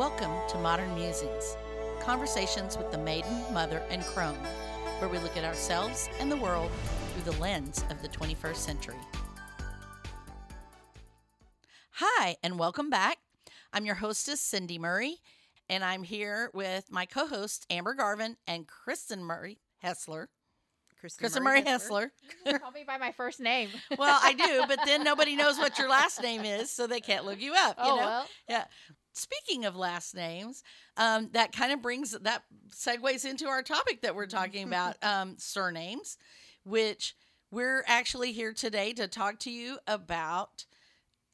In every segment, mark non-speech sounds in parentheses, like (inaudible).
Welcome to Modern Musings, conversations with the maiden, mother, and crone, where we look at ourselves and the world through the lens of the 21st century. Hi, and welcome back. I'm your hostess, Cindy Murray, and I'm here with my co host, Amber Garvin, and Kristen Murray Hessler. Kristen, Kristen Murray Hessler. (laughs) Call me by my first name. Well, I do, but then nobody knows what your last name is, so they can't look you up. You oh know? well. Yeah. Speaking of last names, um, that kind of brings that segues into our topic that we're talking (laughs) about um, surnames, which we're actually here today to talk to you about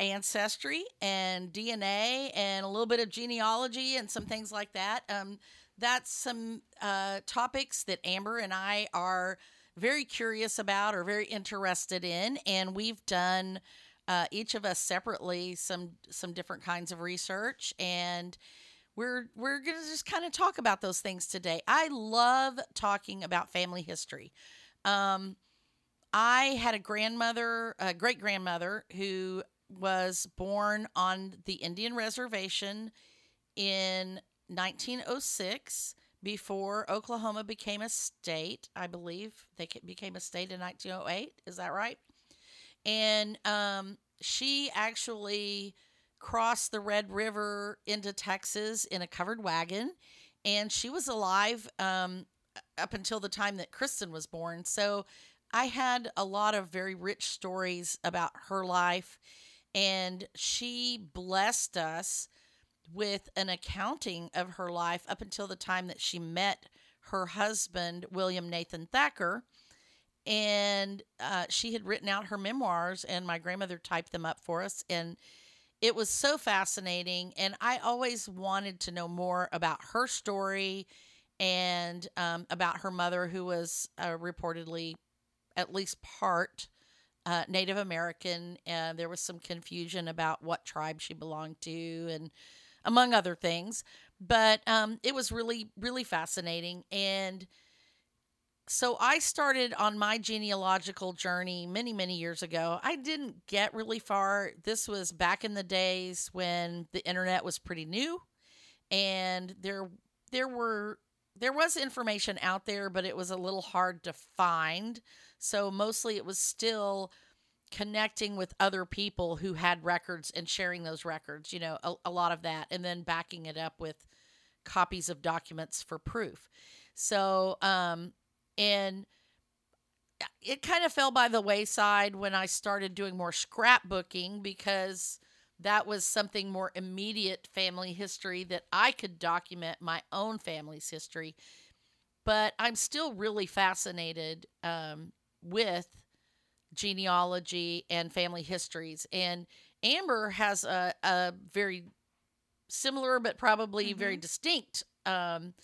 ancestry and DNA and a little bit of genealogy and some things like that. Um, that's some uh, topics that Amber and I are very curious about or very interested in, and we've done uh, each of us separately some some different kinds of research and we're we're going to just kind of talk about those things today. I love talking about family history. Um, I had a grandmother, a great grandmother, who was born on the Indian reservation in 1906 before Oklahoma became a state. I believe they became a state in 1908. Is that right? And um, she actually crossed the Red River into Texas in a covered wagon. And she was alive um, up until the time that Kristen was born. So I had a lot of very rich stories about her life. And she blessed us with an accounting of her life up until the time that she met her husband, William Nathan Thacker. And uh, she had written out her memoirs, and my grandmother typed them up for us. And it was so fascinating. And I always wanted to know more about her story and um, about her mother, who was uh, reportedly at least part uh, Native American. And there was some confusion about what tribe she belonged to, and among other things. But um, it was really, really fascinating. And so I started on my genealogical journey many, many years ago. I didn't get really far. This was back in the days when the internet was pretty new and there there were there was information out there, but it was a little hard to find. So mostly it was still connecting with other people who had records and sharing those records, you know, a, a, lot of that, and then backing it up with copies of documents for proof. So, um, and it kind of fell by the wayside when I started doing more scrapbooking because that was something more immediate family history that I could document my own family's history. But I'm still really fascinated um, with genealogy and family histories. And Amber has a, a very similar but probably mm-hmm. very distinct um,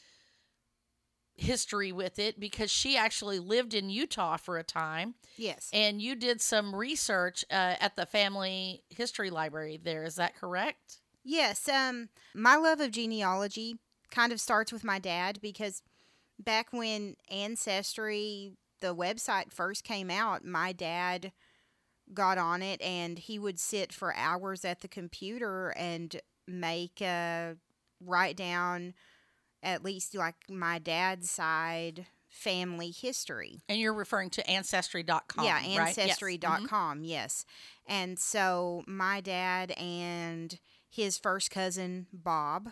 history with it because she actually lived in Utah for a time. Yes. And you did some research uh, at the family history library there. Is that correct? Yes. Um, my love of genealogy kind of starts with my dad because back when Ancestry, the website, first came out, my dad got on it and he would sit for hours at the computer and make a write down at least like my dad's side family history. And you're referring to ancestry.com. Yeah, right? ancestry.com, yes. Mm-hmm. yes. And so my dad and his first cousin, Bob,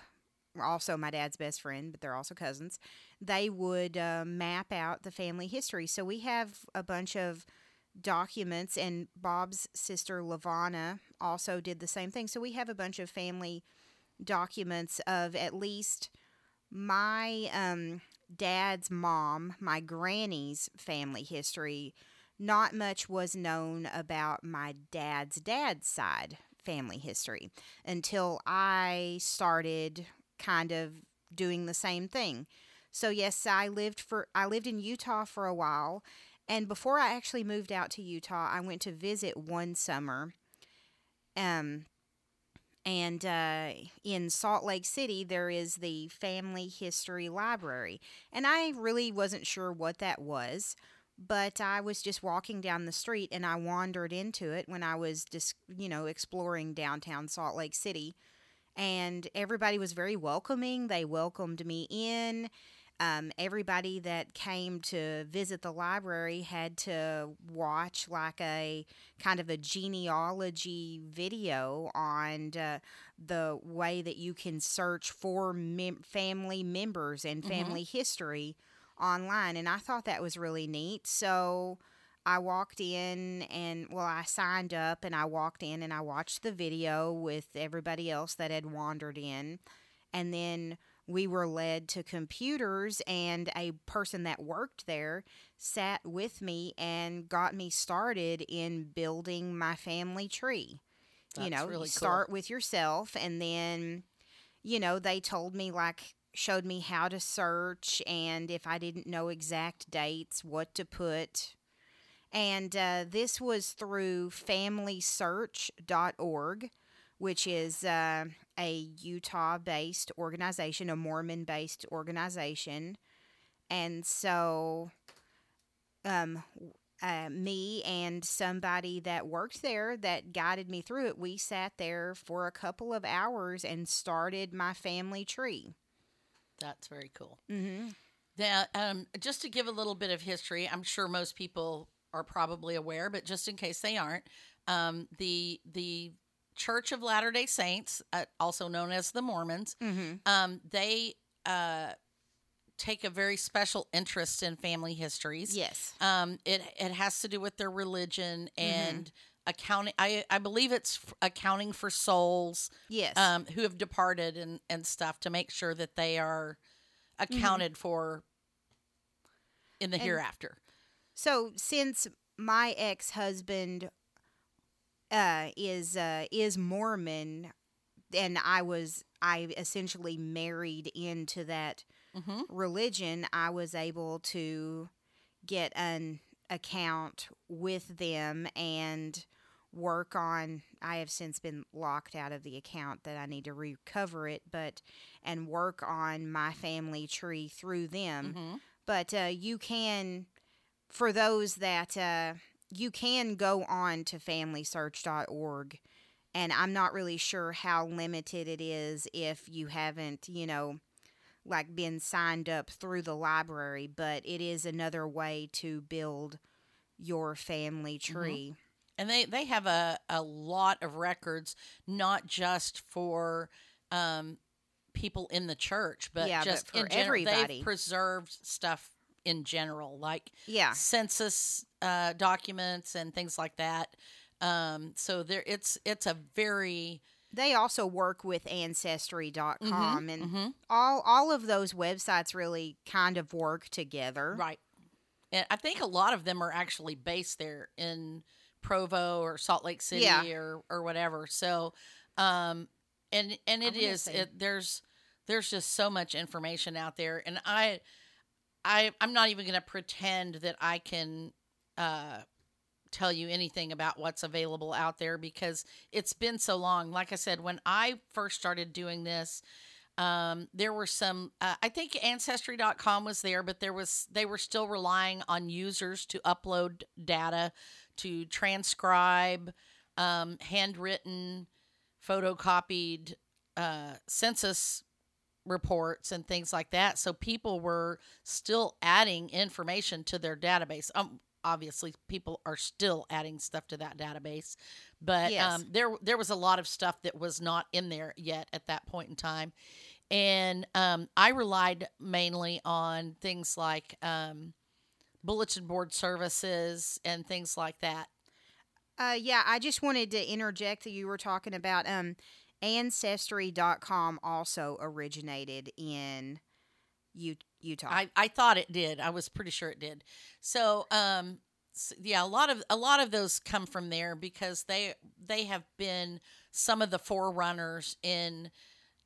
also my dad's best friend, but they're also cousins, they would uh, map out the family history. So we have a bunch of documents, and Bob's sister, Lavana, also did the same thing. So we have a bunch of family documents of at least my um, dad's mom, my granny's family history, not much was known about my dad's dad's side family history until I started kind of doing the same thing. So yes, I lived for I lived in Utah for a while, and before I actually moved out to Utah, I went to visit one summer. Um, and uh, in Salt Lake City, there is the Family History Library. And I really wasn't sure what that was, but I was just walking down the street and I wandered into it when I was just, you know, exploring downtown Salt Lake City. and everybody was very welcoming. They welcomed me in. Um, everybody that came to visit the library had to watch like a kind of a genealogy video on uh, the way that you can search for mem- family members and Mhm. family history online. And I thought that was really neat. So I walked in and, well, I signed up and I walked in and I watched the video with everybody else that had wandered in. And then we were led to computers, and a person that worked there sat with me and got me started in building my family tree. you know, really you cool. start with yourself, and then, you know, they told me, like, showed me how to search, and if I didn't know exact dates, what to put. And uh, this was through familysearch.org, which is uh, a Utah based organization, a Mormon based organization. And so, um, uh, me and somebody that worked there that guided me through it, we sat there for a couple of hours and started my family tree. That's very cool. Mm-hmm. Now, um, just to give a little bit of history, I'm sure most people are probably aware, but just in case they aren't, um, the the Church of Latter Day Saints, uh, also known as the Mormons, Mm-hmm. um, they uh, take a very special interest in family histories. Yes. Um, it it has to do with their religion Mm-hmm. and accounting. I I believe it's accounting for souls Yes. um, who have departed and and stuff to make sure that they are accounted for in the And- hereafter. So since my ex husband uh, is uh, is Mormon, and I was I essentially married into that hmm religion, I was able to get an account with them and work on I have since been locked out of the account that I need to recover it but and work on my family tree through them. Hmm but uh, you can for those that uh, you can go on to familysearch.org and i'm not really sure how limited it is if you haven't you know like been signed up through the library but it is another way to build your family tree And they they have a a lot of records, not just for um, people in the church, but Yeah, but just for in general. everybody. They've preserved stuff in general, like yeah census uh, documents and things like that. Um, so there, it's it's a very they also work with ancestry.com and mhm. all all of those websites really kind of work together Right. And I think a lot of them are actually based there in Provo or Salt Lake City Yeah. or or whatever. So um and and it is it wanna is say- it, there's there's just so much information out there and I I I'm not even going to pretend that I can uh tell you anything about what's available out there because it's been so long. Like I said, when I first started doing this, um, there were some. Uh, I think Ancestry.com was there, but there was they were still relying on users to upload data, to transcribe um, handwritten, photocopied uh, census reports and things like that. So people were still adding information to their database. Um, obviously, people are still adding stuff to that database, but Yes. um, there there was a lot of stuff that was not in there yet at that point in time, and um, I relied mainly on things like um, bulletin board services and things like that. Uh, yeah, I just wanted to interject that you were talking about um, Ancestry.com also originated in U- Utah. I, I thought it did. I was pretty sure it did. So, um, s- yeah, a lot of a lot of those come from there because they they have been some of the forerunners in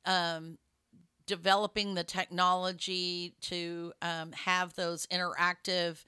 um, developing the technology to um, have those interactive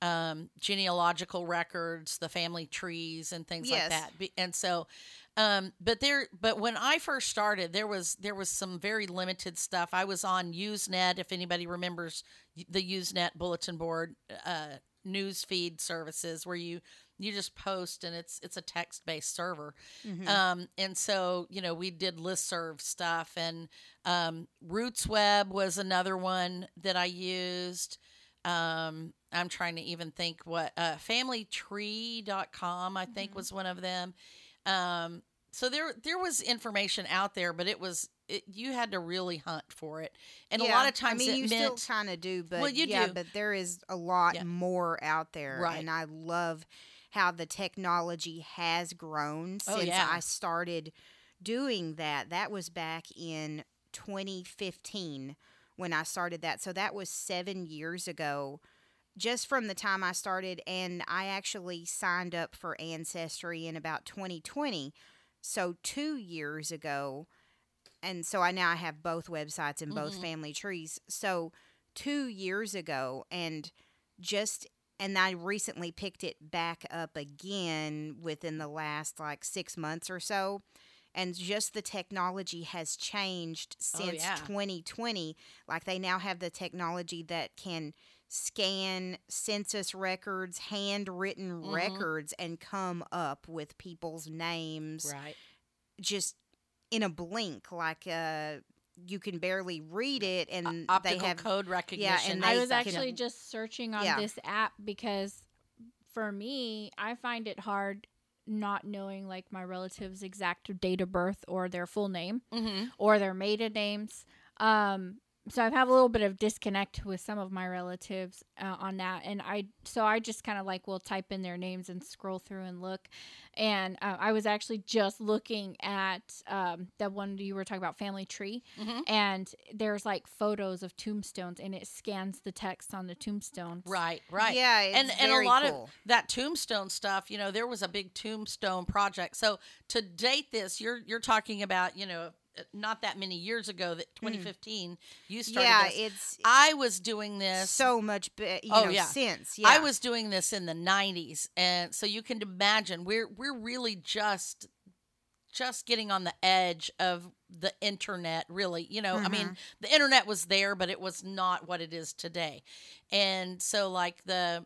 um, genealogical records, the family trees, and things Yes. like that. And so, um, but there, but when I first started, there was there was some very limited stuff. I was on Usenet, if anybody remembers the Usenet bulletin board uh, news feed services, where you you just post and it's it's a text based server. Mhm. Um, and so, you know, we did listserv stuff and um, RootsWeb was another one that I used. Um, I'm trying to even think what uh, familytree.com, I think, Mhm. was one of them. Um, so there there was information out there, but it was it, you had to really hunt for it, and a lot of times I mean, you meant still kind of do, but Well, you yeah, do. but there is a lot Yeah. more out there, Right. and I love how the technology has grown Oh, since yeah. I started doing that. That was back in 2015 when I started that, so that was seven years ago. Just from the time I started, and I actually signed up for Ancestry in about 2020. So, two years ago, and so I now I have both websites and both Mhm. family trees. So two years ago, and just and I recently picked it back up again within the last like six months or so. And just the technology has changed Oh, since yeah. 2020. Like they now have the technology that can scan census records, handwritten Mhm. records, and come up with people's names right. just in a blink like uh you can barely read it and they Optical have code recognition. Yeah, and I they was can- actually just searching on Yeah. this app because for me, I find it hard not knowing like my relatives' exact date of birth or their full name hmm or their maiden names. Um, so I've had a little bit of disconnect with some of my relatives uh, on that, and I so I just kind of like will type in their names and scroll through and look. And uh, I was actually just looking at um, the one you were talking about, Family Tree, hmm and there's like photos of tombstones, and it scans the text on the tombstones. Right, right. yeah it's and and a lot cool. of that tombstone stuff you know there was a big tombstone project so to date this you're you're talking about you know not that many years ago that 2015 you started Mm. yeah this it's i was doing this so much be- you Oh, know yeah. since yeah I was doing this in the 90s and so you can imagine we're we're really just just getting on the edge of the internet really you know i mean Mhm. the internet was there but it was not what it is today and so like the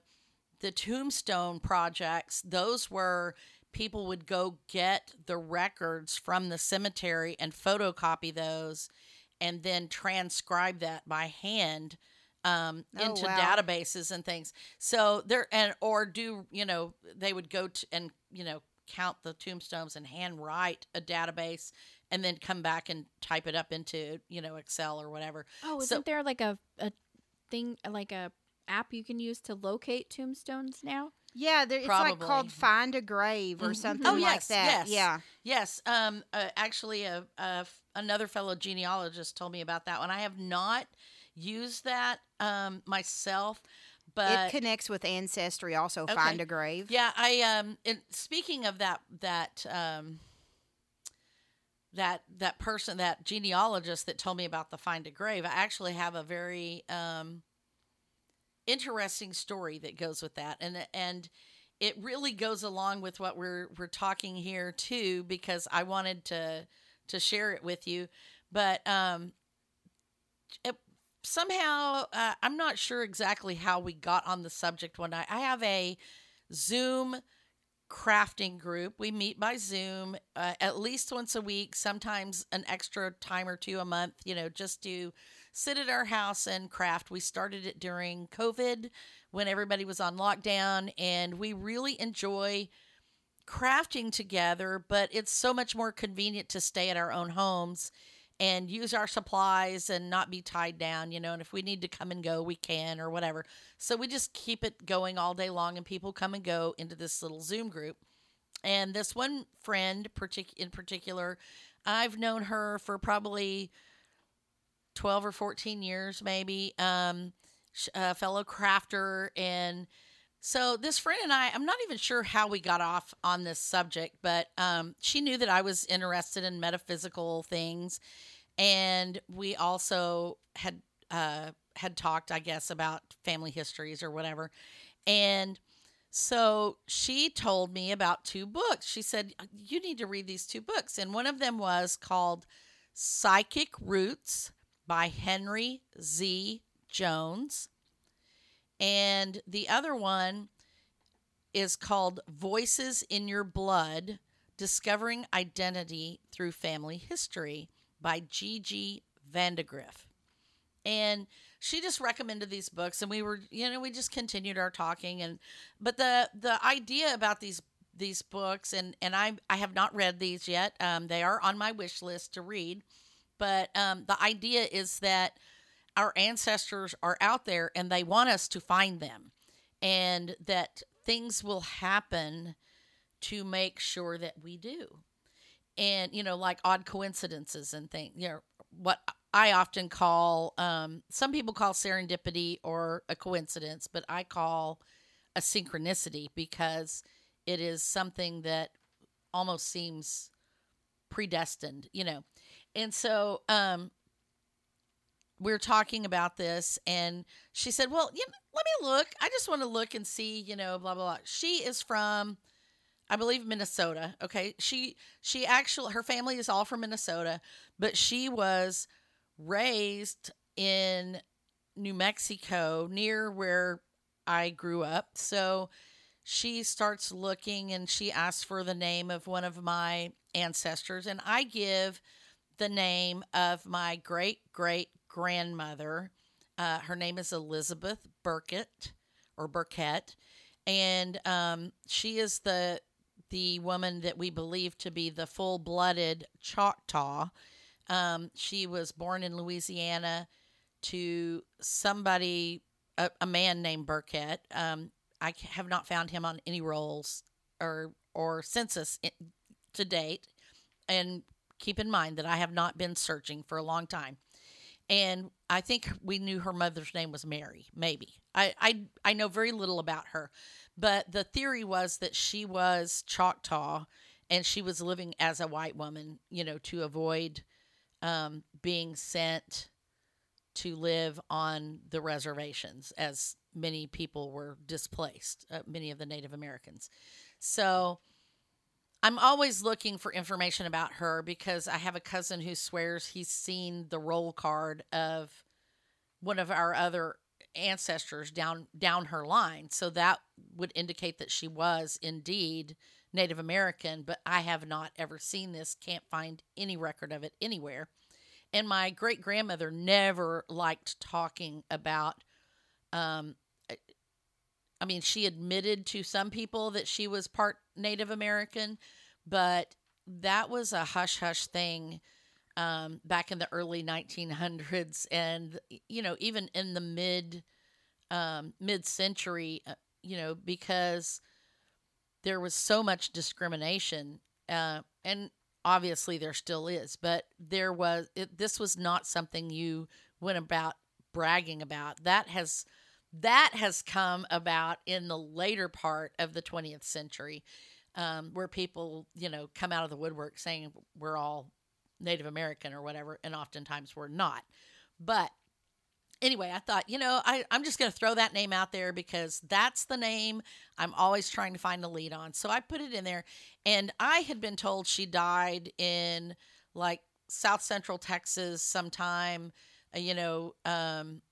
the tombstone projects those were people would go get the records from the cemetery and photocopy those and then transcribe that by hand um, Oh, into wow. databases and things so there and or do you know they would go to and you know count the tombstones and handwrite a database and then come back and type it up into you know excel or whatever Oh, isn't there like a a thing like a app you can use to locate tombstones now? Yeah there, it's like called find a grave or Mhm. something Oh, like yes, that yes. yeah Yes, um, uh, actually, a, a f- another fellow genealogist told me about that one. I have not used that um, myself, but it connects with ancestry also Okay. find a grave yeah, I um. And speaking of that, that um, that that person, that genealogist that told me about the find a grave, I actually have a very um, interesting story that goes with that, and and it really goes along with what we're we're talking here too, because I wanted to to share it with you, but um, it, somehow uh, I'm not sure exactly how we got on the subject one night. I have a Zoom crafting group. We meet by Zoom uh, at least once a week, sometimes an extra time or two a month, you know, just to sit at our house and craft. We started it during COVID when everybody was on lockdown, and we really enjoy crafting together, but it's so much more convenient to stay at our own homes and use our supplies and not be tied down, you know. And if we need to come and go, we can or whatever. So we just keep it going all day long, and people come and go into this little Zoom group. And this one friend, partic- in particular, I've known her for probably 12 or 14 years, maybe. Um, a fellow crafter. And so this friend and I, I'm not even sure how we got off on this subject, but um, she knew that I was interested in metaphysical things. And we also had uh, had talked, I guess, about family histories or whatever. And so she told me about two books. She said, You need to read these two books. And one of them was called Psychic Roots by Henry Z. Jones. And the other one is called Voices in Your Blood Discovering Identity Through Family History by Gigi Vandagriff. And she just recommended these books and we were you know we just continued our talking and but the the idea about these these books and and I I have not read these yet. Um, they are on my wish list to read, but um, the idea is that our ancestors are out there and they want us to find them, and that things will happen to make sure that we do. And you know, like odd coincidences and things. You know what I often call um, some people call serendipity or a coincidence, but I call a synchronicity because it is something that almost seems predestined, you know. And so um we're talking about this and she said, "Well, you know, let me look. I just want to look and see, you know, blah blah blah." She is from I believe Minnesota. Okay. She she actually her family is all from Minnesota, but she was raised in New Mexico near where I grew up. So she starts looking and she asks for the name of one of my ancestors and I give the name of my great great grandmother. Uh, her name is Elizabeth Burkett or Burkett, and um, she is the the woman that we believe to be the full blooded Choctaw. Um, she was born in Louisiana to somebody, a, a man named Burkett. Um, I have not found him on any rolls or or census to date, and keep in mind that I have not been searching for a long time. And I think we knew her mother's name was Mary. Maybe I I I know very little about her, but the theory was that she was Choctaw and she was living as a white woman, you know, to avoid um, being sent to live on the reservations as many people were displaced, uh, many of the Native Americans. So I'm always looking for information about her because I have a cousin who swears he's seen the roll card of one of our other ancestors down down her line. So that would indicate that she was indeed Native American, but I have not ever seen this, can't find any record of it anywhere. And my great grandmother never liked talking about um, I mean, she admitted to some people that she was part Native American, but that was a hush hush thing um, back in the early 1900s, and you know, even in the mid um, mid century, uh, you know, because there was so much discrimination, uh, and obviously there still is, but there was it, this was not something you went about bragging about. That has that has come about in the later part of the 20th century, um, where people, you know, come out of the woodwork saying we're all Native American or whatever, and oftentimes we're not. But anyway, I thought, you know, I, I'm just going to throw that name out there because that's the name I'm always trying to find a lead on. So I put it in there, and I had been told she died in like South Central Texas sometime, uh, you know, um,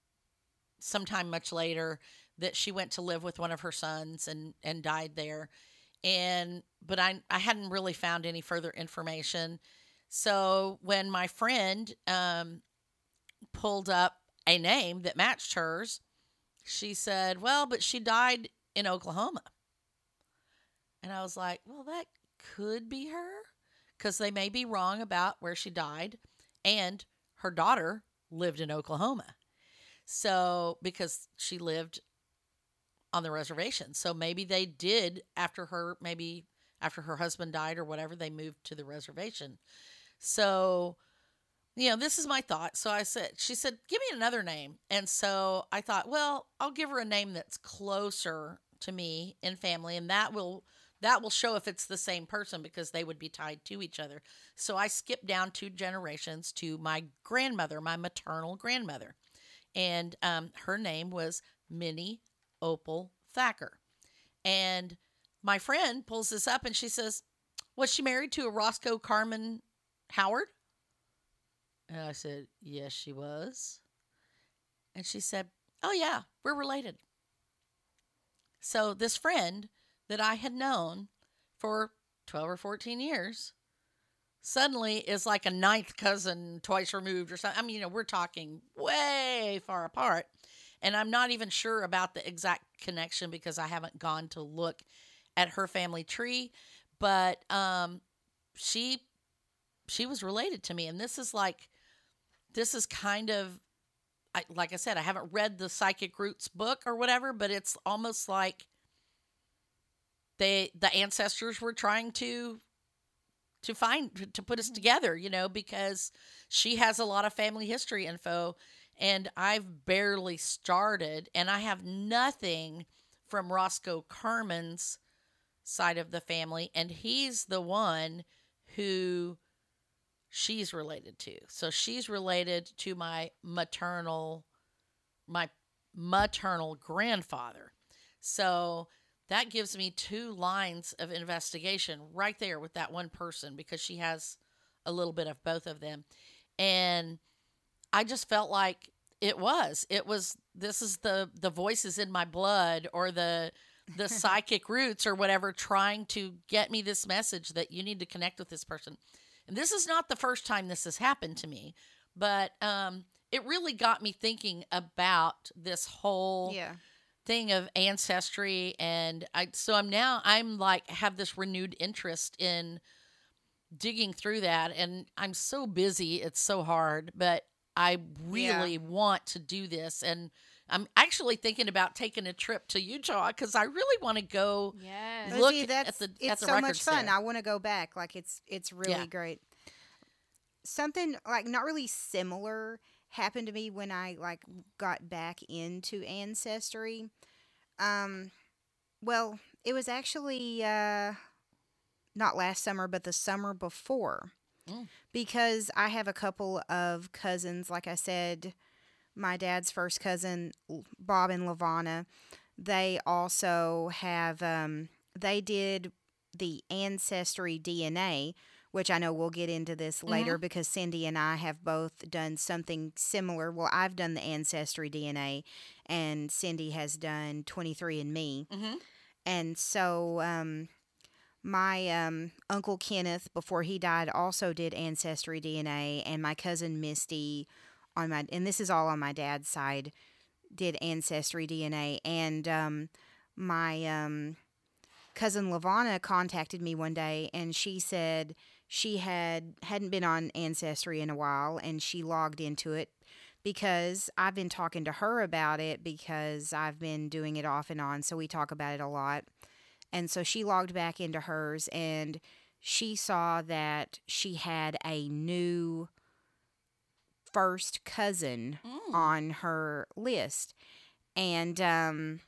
sometime much later that she went to live with one of her sons and and died there. And but I I hadn't really found any further information. So when my friend um, pulled up a name that matched hers she said well but she died in Oklahoma. And I was like well that could be her because they may be wrong about where she died and her daughter lived in Oklahoma so, because she lived on the reservation. So maybe they did after her, maybe after her husband died or whatever, they moved to the reservation. So, you know, this is my thought. So I said, she said, give me another name. And so I thought, well, I'll give her a name that's closer to me in family, and that will that will show if it's the same person because they would be tied to each other. So I skipped down two generations to my grandmother, my maternal grandmother and um, her name was Minnie Opal Thacker. And my friend pulls this up and she says, Was she married to a Roscoe Carmen Howard? And I said, Yes, she was. And she said, Oh, yeah, we're related. So this friend that I had known for 12 or 14 years suddenly is like a ninth cousin twice removed or something. I mean, you know, we're talking way far apart. And I'm not even sure about the exact connection because I haven't gone to look at her family tree, but um she she was related to me and this is like this is kind of I, like I said, I haven't read the Psychic Roots book or whatever, but it's almost like they the ancestors were trying to to find to put us mm-hmm. together, you know, because she has a lot of family history info and I've barely started and I have nothing from Roscoe Carmen's side of the family and he's the one who she's related to. So she's related to my maternal my maternal grandfather. So that gives me two lines of investigation right there with that one person because she has a little bit of both of them. And I just felt like it was. It was this is the the voices in my blood or the the (laughs) psychic roots or whatever trying to get me this message that you need to connect with this person. And this is not the first time this has happened to me, but um, it really got me thinking about this whole Yeah. Thing of ancestry. And I, so I'm now, I'm like, have this renewed interest in digging through that. And I'm so busy, it's so hard, but I really want to do this. And I'm actually thinking about taking a trip to Utah because I really want to go Yes. Look see, at that's the- at it's the so much fun. there. I want to go back. Like it's it's really Yeah. great. Something like not really similar happened to me when I like got back into ancestry. Um well, it was actually uh not last summer but the summer before. Mm. Because I have a couple of cousins like I said my dad's first cousin Bob and Lavana they also have um, they did the ancestry DNA, which I know we'll get into this later because Cindy and I have both done something similar. Well, I've done the ancestry DNA, and Cindy has done 23andMe. Mhm. And so um, my um, uncle Kenneth, before he died, also did ancestry DNA, and my cousin Misty on my and this is all on my dad's side did ancestry DNA and um, my um, cousin Lavana contacted me one day and she said she had hadn't been on ancestry in a while and she logged into it because I've been talking to her about it because I've been doing it off and on so we talk about it a lot and so she logged back into hers and she saw that she had a new first cousin Mm. on her list. And um,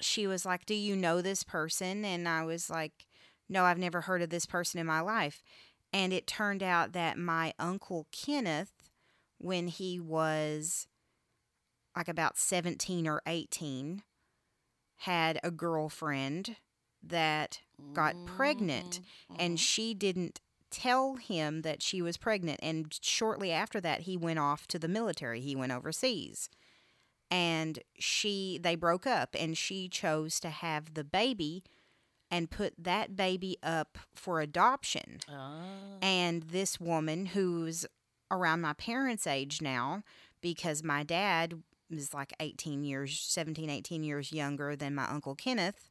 she was like, Do you know this person? And I was like, No, I've never heard of this person in my life. And it turned out that my uncle Kenneth, when he was like about 17 or 18, had a girlfriend that got pregnant Mhm. and she didn't tell him that she was pregnant and shortly after that he went off to the military he went overseas and she they broke up and she chose to have the baby and put that baby up for adoption. Ah. and this woman who's around my parents age now because my dad is like 18 years 17 18 years younger than my uncle kenneth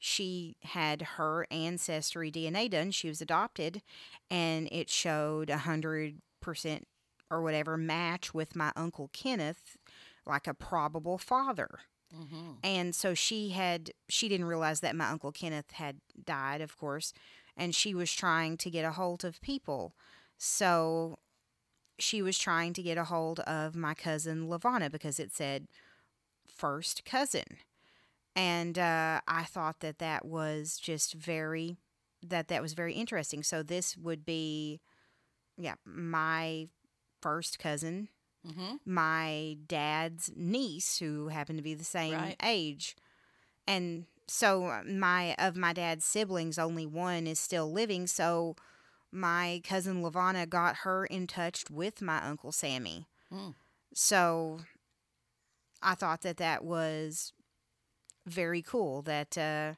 she had her ancestry dna done. She was adopted and it showed a hundred percent or whatever match with my uncle kenneth like a probable father Mhm. and so she had she didn't realize that my uncle Kenneth had died, of course, and she was trying to get a hold of people. So she was trying to get a hold of my cousin Lavana because it said first cousin. And uh, I thought that that was just very that that was very interesting. So this would be yeah, my first cousin Mhm. my dad's niece who happened to be the same Right. age and so uh, my of my dad's siblings only one is still living so my cousin Lavana got her in touch with my uncle Sammy Mm. so I thought that that was very cool that uh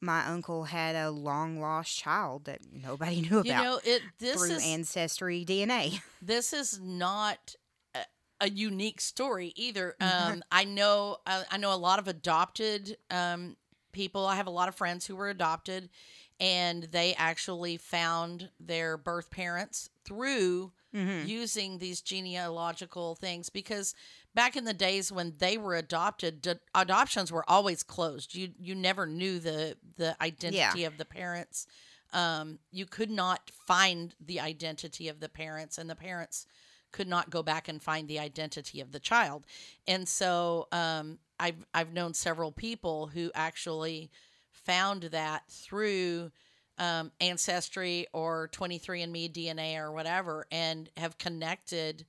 my uncle had a long lost child that nobody (laughs) knew about You know, it this through is ancestry DNA. (laughs) this is not a, unique story either. Mm-hmm. Um, I know I, I know a lot of adopted um, people. I have a lot of friends who were adopted, and they actually found their birth parents through Mm-hmm. using these genealogical things because back in the days when they were adopted d- adoptions were always closed you you never knew the the identity of the parents um, you could not find the identity of the parents and the parents could not go back and find the identity of the child. And so um, I've, I've known several people who actually found that through um, ancestry or 23andme dna or whatever and have connected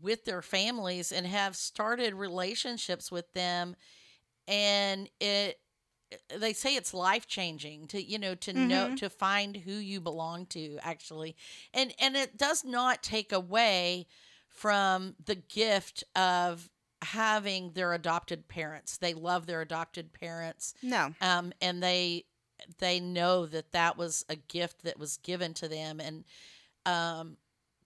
with their families and have started relationships with them. And it they say it's life changing to you know to know Mhm. to find who you belong to actually and and it does not take away from the gift of having their adopted parents they love their adopted parents No. um, and they they know that that was a gift that was given to them and um,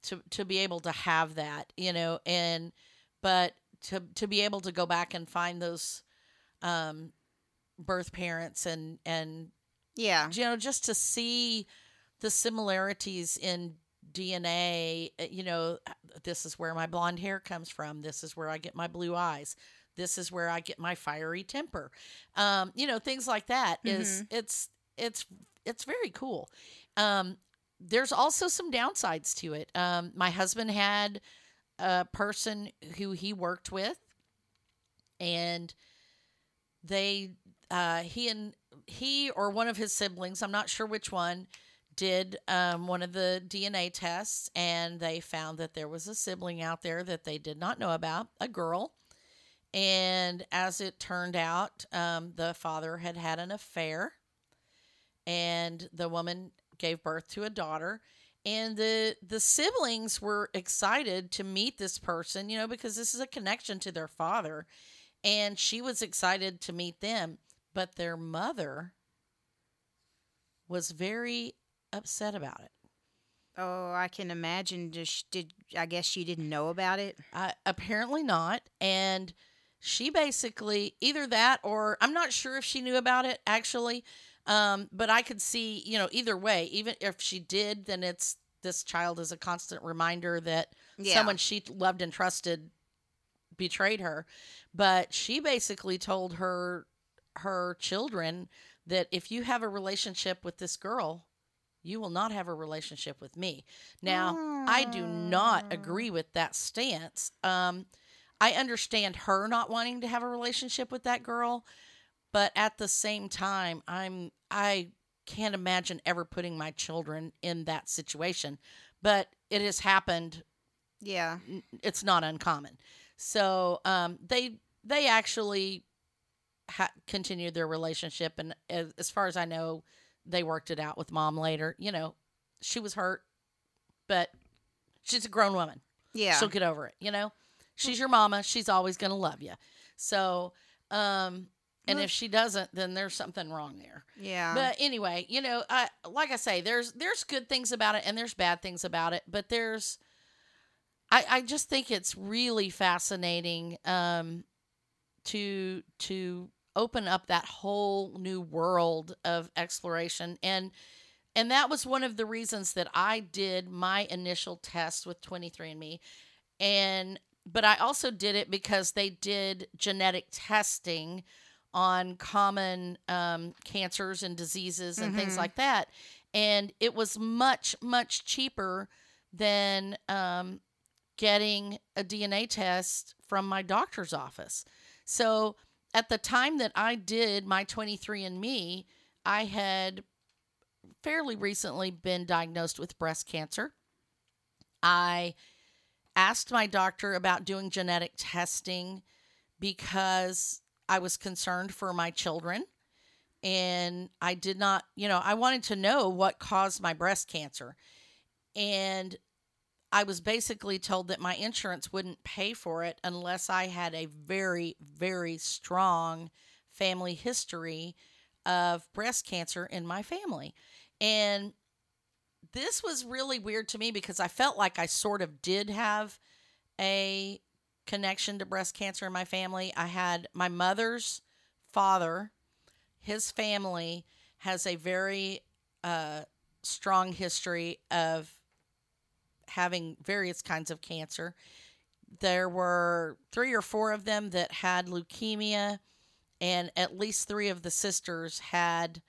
to to be able to have that you know and but to to be able to go back and find those um, birth parents and and Yeah. you know just to see the similarities in DNA uh, you know this is where my blonde hair comes from. This is where I get my blue eyes. This is where I get my fiery temper. Um you know things like that is it's it's it's very cool. Um there's also some downsides to it. Um my husband had a person who he worked with and they uh he and he or one of his siblings i'm not sure which one did um, one of the dna tests and they found that there was a sibling out there that they did not know about a girl. And as it turned out um, the father had had an affair and the woman gave birth to a daughter. And the the siblings were excited to meet this person you know because this is a connection to their father. And she was excited to meet them but their mother was very upset about it Oh, I can imagine. Just did I guess she didn't know about it? uh, apparently not and she basically either that or i'm not sure if she knew about it actually um, but i could see you know either way even if she did then it's this child is a constant reminder that Yeah. someone she loved and trusted betrayed her but she basically told her her children that if you have a relationship with this girl you will not have a relationship with me now i do not agree with that stance um i understand her not wanting to have a relationship with that girl but at the same time i'm i can't imagine ever putting my children in that situation but it has happened Yeah. it's not uncommon. So um, they they actually ha- continued their relationship, and as, as far as I know, they worked it out with mom later. You know, she was hurt, but she's a grown woman. Yeah. She'll get over it. You know, she's your mama. She's always gonna love you. So, um, and if she doesn't, then there's something wrong there. yeah. But anyway, you know, I like I say, there's there's good things about it and there's bad things about it, but there's I I just think it's really fascinating um to to open up that whole new world of exploration and and that was one of the reasons that I did my initial test with 23andme and but I also did it because they did genetic testing on common um, cancers and diseases and things Mhm. like that. And it was much, much cheaper than um, getting a DNA test from my doctor's office. So at the time that I did my 23andMe, I had fairly recently been diagnosed with breast cancer. I asked my doctor about doing genetic testing because I was concerned for my children. And I did not, you know, I wanted to know what caused my breast cancer. And I was basically told that my insurance wouldn't pay for it unless I had a very, very strong family history of breast cancer in my family. And this was really weird to me because I felt like I sort of did have a connection to breast cancer in my family. I had my mother's father, his family has a very uh, strong history of having various kinds of cancer. There were three or four of them that had leukemia, and at least three of the sisters had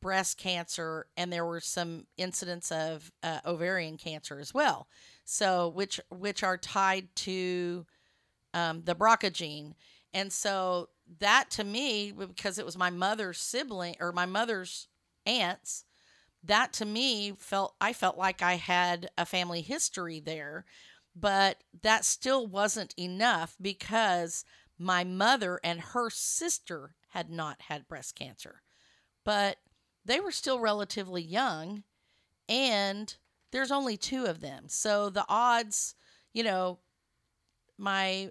breast cancer, and there were some incidents of uh, ovarian cancer as well. So, which which are tied to um, the BRCA gene, and so that to me, because it was my mother's sibling or my mother's aunts, that to me felt I felt like I had a family history there, but that still wasn't enough because my mother and her sister had not had breast cancer. But they were still relatively young and there's only two of them. So the odds, you know, my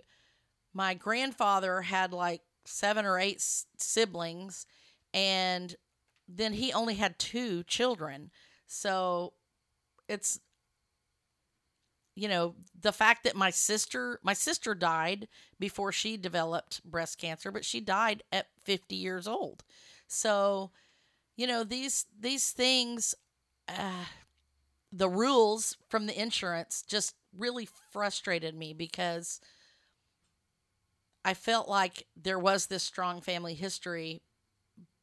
my grandfather had like seven or eight siblings and then he only had two children. So it's you know, the fact that my sister my sister died before she developed breast cancer, but she died at 50 years old. So, you know, these these things uh, the rules from the insurance just really frustrated me because I felt like there was this strong family history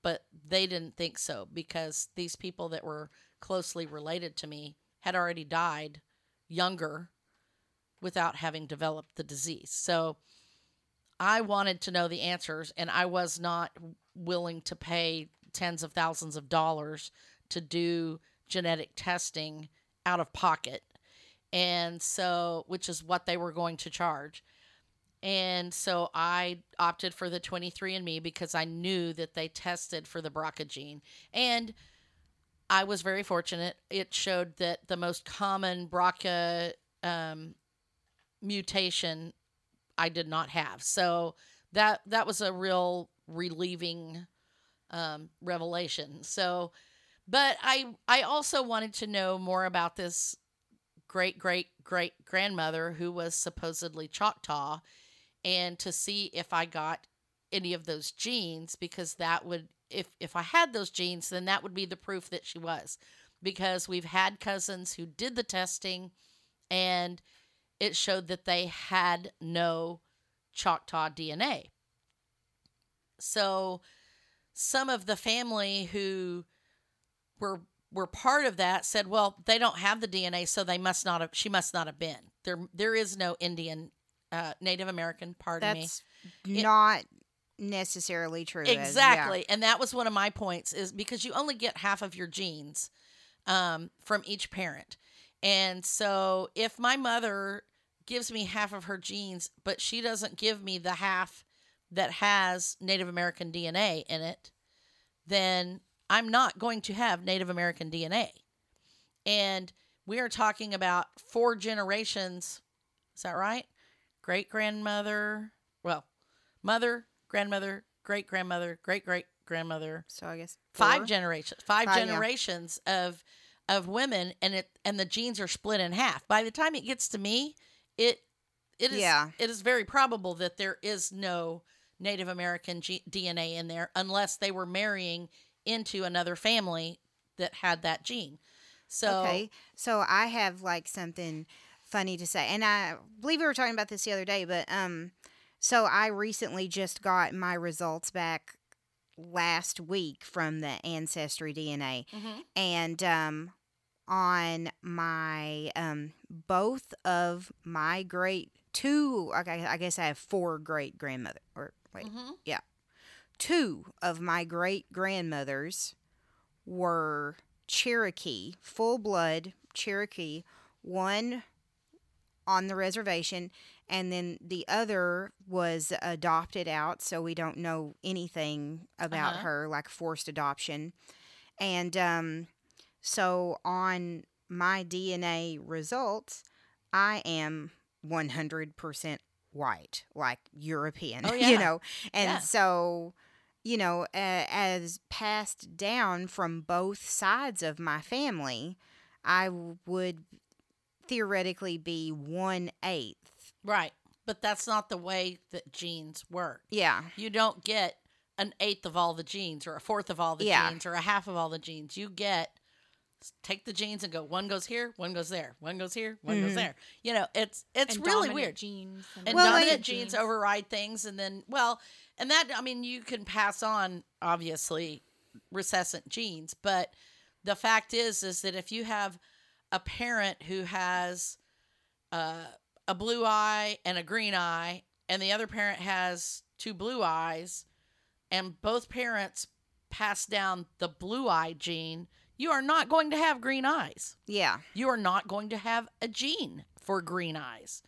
but they didn't think so because these people that were closely related to me had already died younger without having developed the disease. So I wanted to know the answers, and I was not willing to pay tens of thousands of dollars to do genetic testing out of pocket. And so, which is what they were going to charge. And so I opted for the 23andMe because I knew that they tested for the BRCA gene. And I was very fortunate. It showed that the most common BRCA um, mutation I did not have. So that that was a real relieving um, revelation. So, but I I also wanted to know more about this great great great grandmother who was supposedly Choctaw and to see if I got any of those genes because that would if if I had those genes then that would be the proof that she was because we've had cousins who did the testing and it showed that they had no Choctaw DNA. So some of the family who were were part of that said, "Well, they don't have the DNA, so they must not have. She must not have been there. There is no Indian uh, Native American, pardon That's me. not necessarily true. Exactly. As, yeah. And that was one of my points is because you only get half of your genes um, from each parent. And so if my mother gives me half of her genes, but she doesn't give me the half that has Native American DNA in it, then I'm not going to have Native American DNA. And we are talking about four generations. Is that right? Great grandmother, well, mother, grandmother, great grandmother, great great grandmother. So I guess four? five generations, five, five generations yeah. of of women, and it and the genes are split in half. By the time it gets to me, it it is yeah. it is very probable that there is no Native American G- DNA in there unless they were marrying into another family that had that gene. So okay, so I have like something funny to say. And I believe we were talking about this the other day, but um so I recently just got my results back last week from the ancestry DNA. Mm-hmm. And um on my um both of my great two okay, I guess I have four great grandmother or wait. Mm-hmm. Yeah. Two of my great grandmothers were Cherokee, full blood Cherokee. One on the reservation and then the other was adopted out so we don't know anything about uh-huh. her like forced adoption and um, so on my dna results i am 100% white like european oh, (laughs) yeah. you know and yeah. so you know, uh, as passed down from both sides of my family, I would theoretically be one eighth. Right. But that's not the way that genes work. Yeah. You don't get an eighth of all the genes or a fourth of all the Yeah. genes or a half of all the genes. You get take the genes and go one goes here, one goes there, one goes here, one goes Mhm. there. You know, it's it's And really weird. Genes And Well, like- dominant genes override things and then well, and that I mean you can pass on obviously recessive genes, but the fact is is that if you have a parent who has uh, a blue eye and a green eye and the other parent has two blue eyes and both parents pass down the blue eye gene, you are not going to have green eyes Yeah. you are not going to have a gene for green eyes.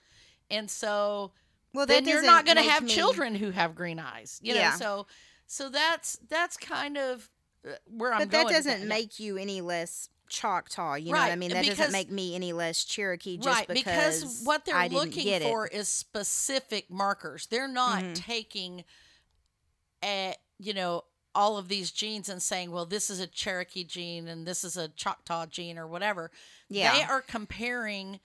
And so Well, then you're doesn't going to have me- children who have green eyes. You Yeah. know, so so that's that's kind of uh, where I'm going. But that doesn't make you any less Choctaw. You know what I mean? That because- doesn't make me any less Cherokee just right because, because what they're looking for it. is specific markers. They're not Mhm. taking a you know all of these genes and saying, well, this is a Cherokee gene and this is a Choctaw gene or whatever. Yeah. They are comparing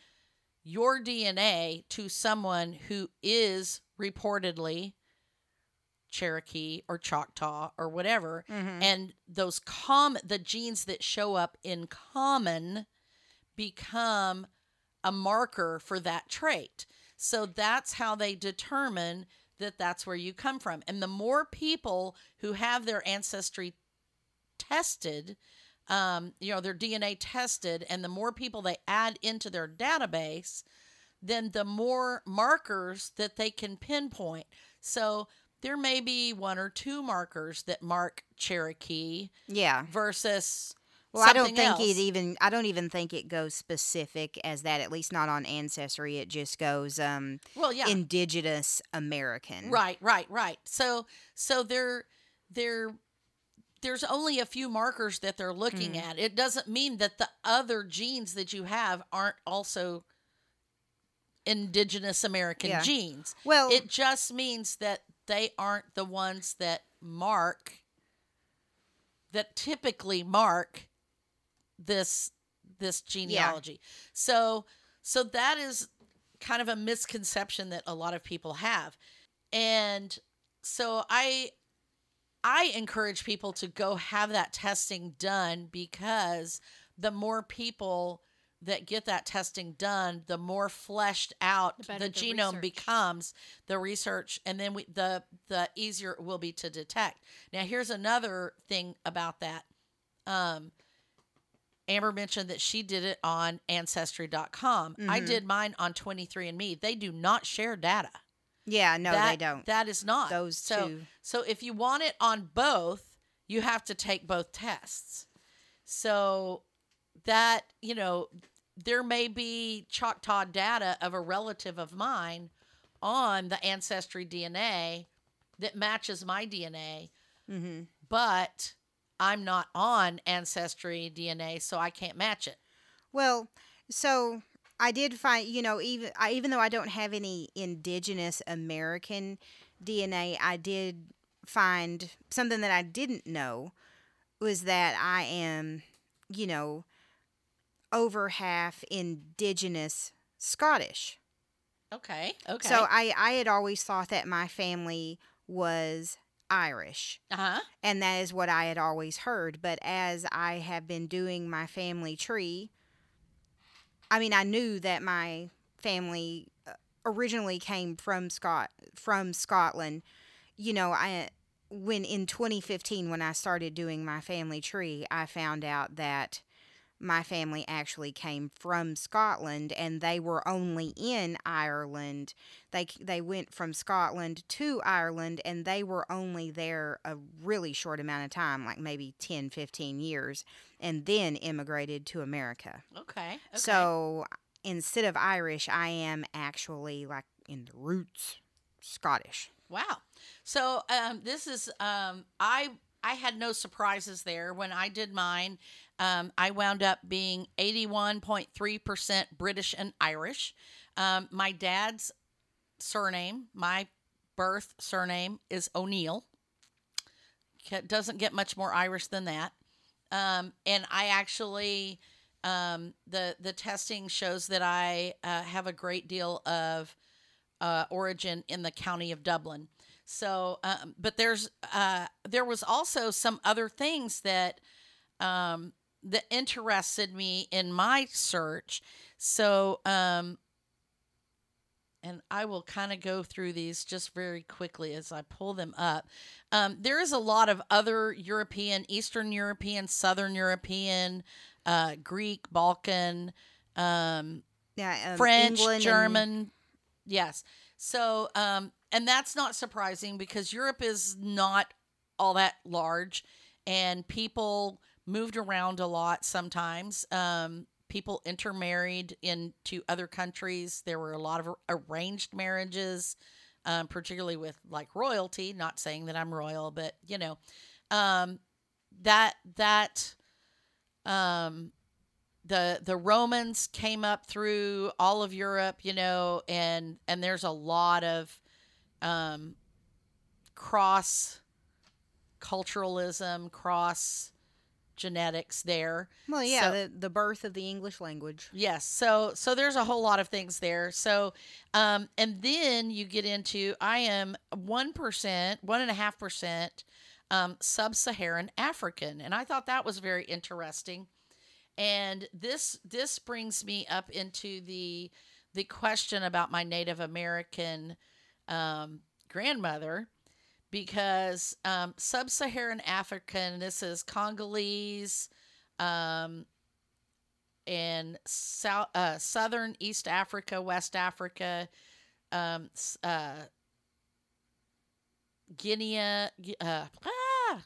your DNA to someone who is reportedly Cherokee or Choctaw or whatever. Mhm. And those com the genes that show up in common become a marker for that trait. So that's how they determine that that's where you come from. And the more people who have their ancestry tested, um, you know, their DNA tested, and the more people they add into their database, then the more markers that they can pinpoint. So there may be one or two markers that mark Cherokee yeah. versus Well, I don't think else. it even. I don't even think it goes specific as that. At least not on Ancestry. It just goes um, well, yeah, Indigenous American. Right, right, right. So so there there there's only a few markers that they're looking Mm. at. It doesn't mean that the other genes that you have aren't also indigenous American Yeah. genes. Well, It just means that they aren't the ones that mark that typically mark this this genealogy. So so that is kind of a misconception that a lot of people have. And so I I encourage people to go have that testing done because the more people that get that testing done, the more fleshed out The the, genome research. becomes, the research, and then we, the the easier it will be to detect. Now, here's another thing about that. Um, Amber mentioned that she did it on Ancestry.com. I Mhm. did mine on 23andMe. They do not share data. yeah, no, that, they don't. That is not Those so. two. So if you want it on both, you have to take both tests. So that you know, there may be Choctaw data of a relative of mine on the ancestry DNA that matches my DNA, hmm but I'm not on ancestry DNA, so I can't match it. Well, so I did find, you know, even I, even though I don't have any indigenous American DNA, I did find something that I didn't know was that I am, you know, over half indigenous Scottish. Okay. Okay. So I I had always thought that my family was Irish. uh huh. And that is what I had always heard. But as I have been doing my family tree, I mean, I knew that my family uh, originally came from Scot from Scotland. You know, I when in 2015 when I started doing my family tree, I found out that my family actually came from Scotland and they were only in Ireland. They they went from Scotland to Ireland and they were only there a really short amount of time, like maybe 10, 15 years, and then immigrated to America. Okay. okay. So instead of Irish, I am actually like in the roots Scottish. Wow. So um, this is um, I I had no surprises there when I did mine. Um, I wound up being eighty one point three percent British and Irish. Um, my dad's surname, my birth surname is O'Neill. doesn't get much more Irish than that. Um, and I actually, um, the the testing shows that I uh, have a great deal of uh, origin in the county of Dublin. So, um, but there's uh, there was also some other things that um, that interested me in my search. So, um, and I will kind of go through these just very quickly as I pull them up. Um, there is a lot of other European, Eastern European, Southern European, uh, Greek, Balkan, um, Yeah, um, French, England and- German. Yes. So, um, and that's not surprising because Europe is not all that large and people moved around a lot sometimes. Um, people intermarried into other countries. There were a lot of arranged marriages, um, particularly with like royalty. Not saying that I'm royal, but you know, um, that that um, the the Romans came up through all of Europe, you know, and and there's a lot of um, cross culturalism, cross genetics there. Well, yeah, So- the the birth of the English language. Yes. So so there's a whole lot of things there. So um and then you get into I am one percent, one and a half percent um sub-Saharan African. And I thought that was very interesting. And this this brings me up into the the question about my Native American um grandmother because um, sub-Saharan African, this is Congolese, um, and south, uh, southern East Africa, West Africa, um, uh, Guinea. Uh, ah,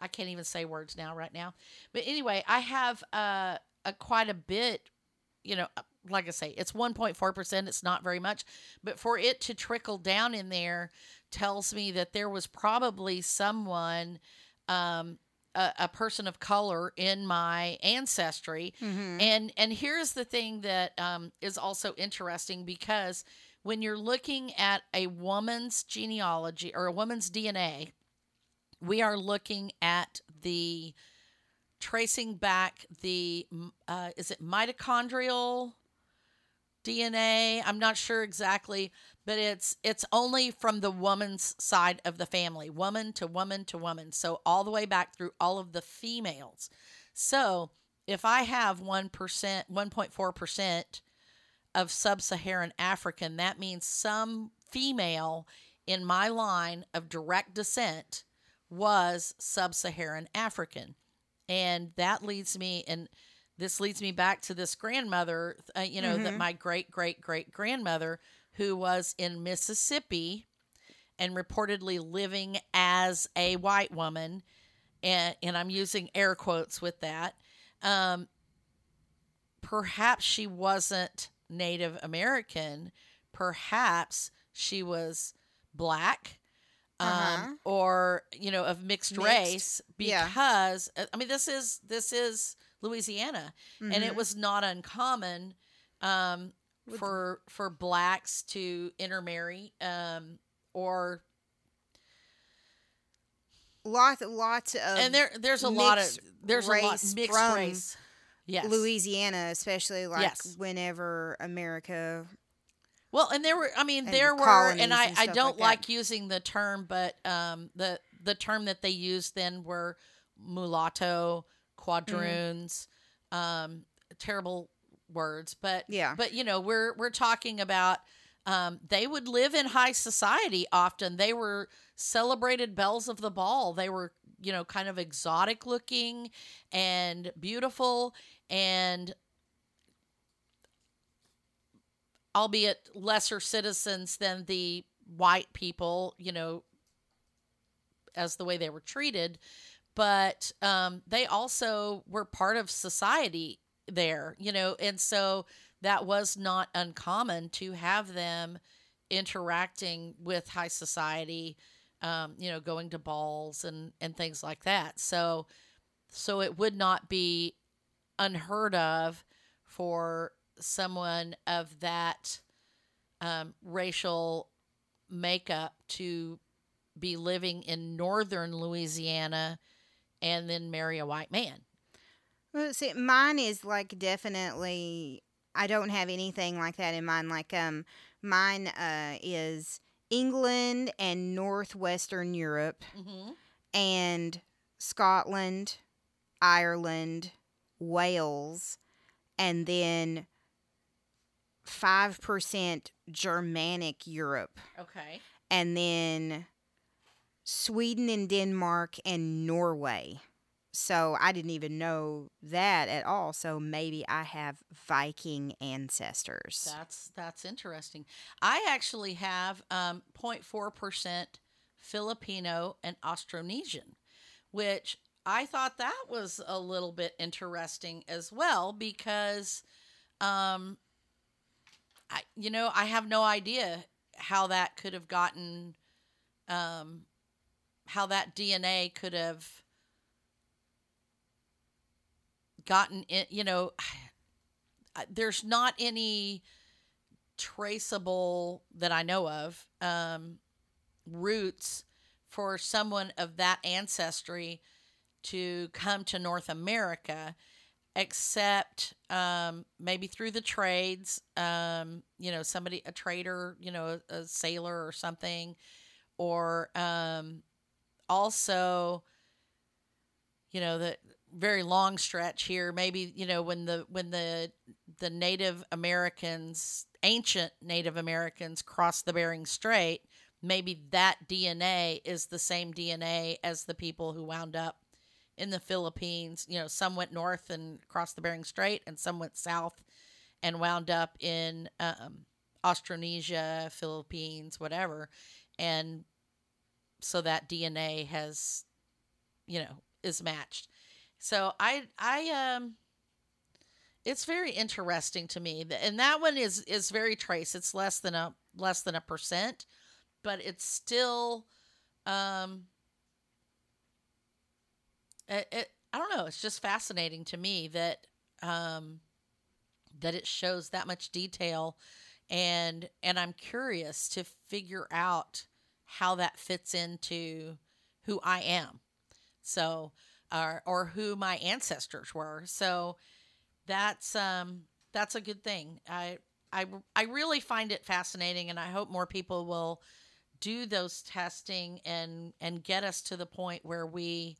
I can't even say words now, right now. But anyway, I have uh, a quite a bit. You know, like I say, it's one point four percent. It's not very much, but for it to trickle down in there tells me that there was probably someone. Um, a, a person of color in my ancestry Mm-hmm. and and here's the thing that um, is also interesting because when you're looking at a woman's genealogy or a woman's DNA, we are looking at the tracing back the uh, is it mitochondrial DNA? I'm not sure exactly, but it's it's only from the woman's side of the family, woman to woman to woman. So all the way back through all of the females. So if I have 1%, 1.4% of sub Saharan African, that means some female in my line of direct descent was sub Saharan African. And that leads me, and this leads me back to this grandmother, uh, you know, that Mhm. my great great great grandmother, who was in Mississippi and reportedly living as a white woman, and, and I'm using air quotes with that. Um, perhaps she wasn't Native American. Perhaps she was black. Um, Uh-huh. or you know of mixed, Mixed, race because uh, I mean this is this is Louisiana and it Mhm. was not uncommon um, for for blacks to intermarry um, or lots lots of and there there's a lot of there's a lot mixed race yes Louisiana, especially like Yes. whenever America. well and there were I mean there were and I and I don't like like using the term but um the the term that they used then were mulatto quadroons um terrible words but Yeah. but you know we're we're talking about um, they would live in high society often. They were celebrated belles of the ball. They were you know kind of exotic looking and beautiful and albeit lesser citizens than the white people you know as the way they were treated but um, they also were part of society there, you know, and so that was not uncommon to have them interacting with high society, um, you know, going to balls and and things like that. So, so it would not be unheard of for someone of that um, racial makeup to be living in northern Louisiana and then marry a white man. Well, see, mine is like definitely. I don't have anything like that in mind. Like, um, mine uh, is England and northwestern Europe Mm-hmm. and Scotland, Ireland, Wales, and then five percent Germanic Europe, Okay. and then Sweden and Denmark and Norway. So I didn't even know that at all. So maybe I have Viking ancestors. That's that's interesting. I actually have um 0.4 percent Filipino and Austronesian, which I thought that was a little bit interesting as well because, um, I you know I have no idea how that could have gotten, um, how that DNA could have gotten in. You know, (sighs) there's not any traceable that I know of um, roots for someone of that ancestry to come to North America, except um, maybe through the trades. Um, you know, somebody, a trader, you know, a, a sailor or something, or um, also, you know, the very long stretch here. Maybe you know when the when the the Native Americans, ancient Native Americans, crossed the Bering Strait. Maybe that DNA is the same DNA as the people who wound up in the Philippines. You know, some went north and crossed the Bering Strait, and some went south and wound up in um, Austronesia, Philippines, whatever. And so that DNA has, you know, is matched. So I, I, um, it's very interesting to me, and that one is is very trace. It's less than a less than a percent, but it's still, um, it, it I don't know. It's just fascinating to me that um, that it shows that much detail, and and I'm curious to figure out how that fits into who I am. So, or or who my ancestors were. So that's um that's a good thing. I I I really find it fascinating, and I hope more people will do those testing and and get us to the point where we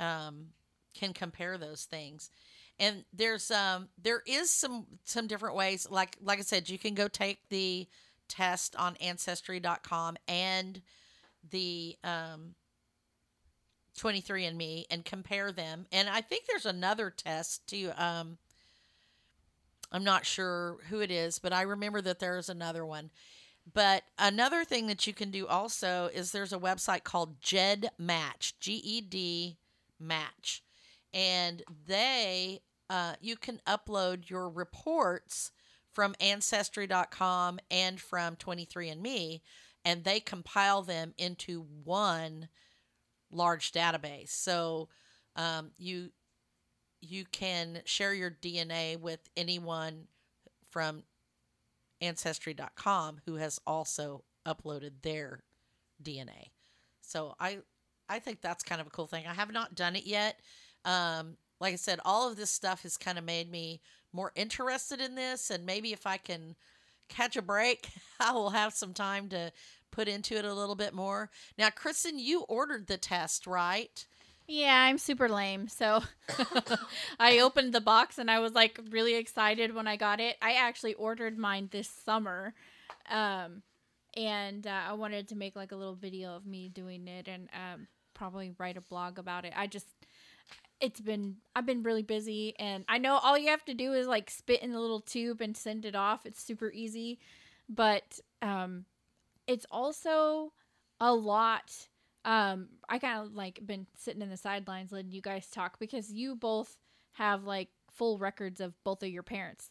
um can compare those things. And there's um there is some some different ways. Like like I said, you can go take the test on ancestry.com and the um 23andme and compare them. And I think there's another test too. Um, I'm not sure who it is, but I remember that there's another one. But another thing that you can do also is there's a website called Ged Match, G E D Match, and they uh, you can upload your reports from Ancestry.com and from 23andMe, and they compile them into one large database. So um, you you can share your DNA with anyone from ancestry.com who has also uploaded their DNA. So I I think that's kind of a cool thing. I have not done it yet. Um, like I said, all of this stuff has kind of made me more interested in this, and maybe if I can catch a break, (laughs) I will have some time to put into it a little bit more. Now, Kristen, you ordered the test, right? Yeah, I'm super lame. So (laughs) I opened the box and I was like really excited when I got it. I actually ordered mine this summer. Um, and uh, I wanted to make like a little video of me doing it and um, probably write a blog about it. I just, it's been, I've been really busy and I know all you have to do is like spit in a little tube and send it off. It's super easy. But um, it's also a lot um i kind of like been sitting in the sidelines letting you guys talk because you both have like full records of both of your parents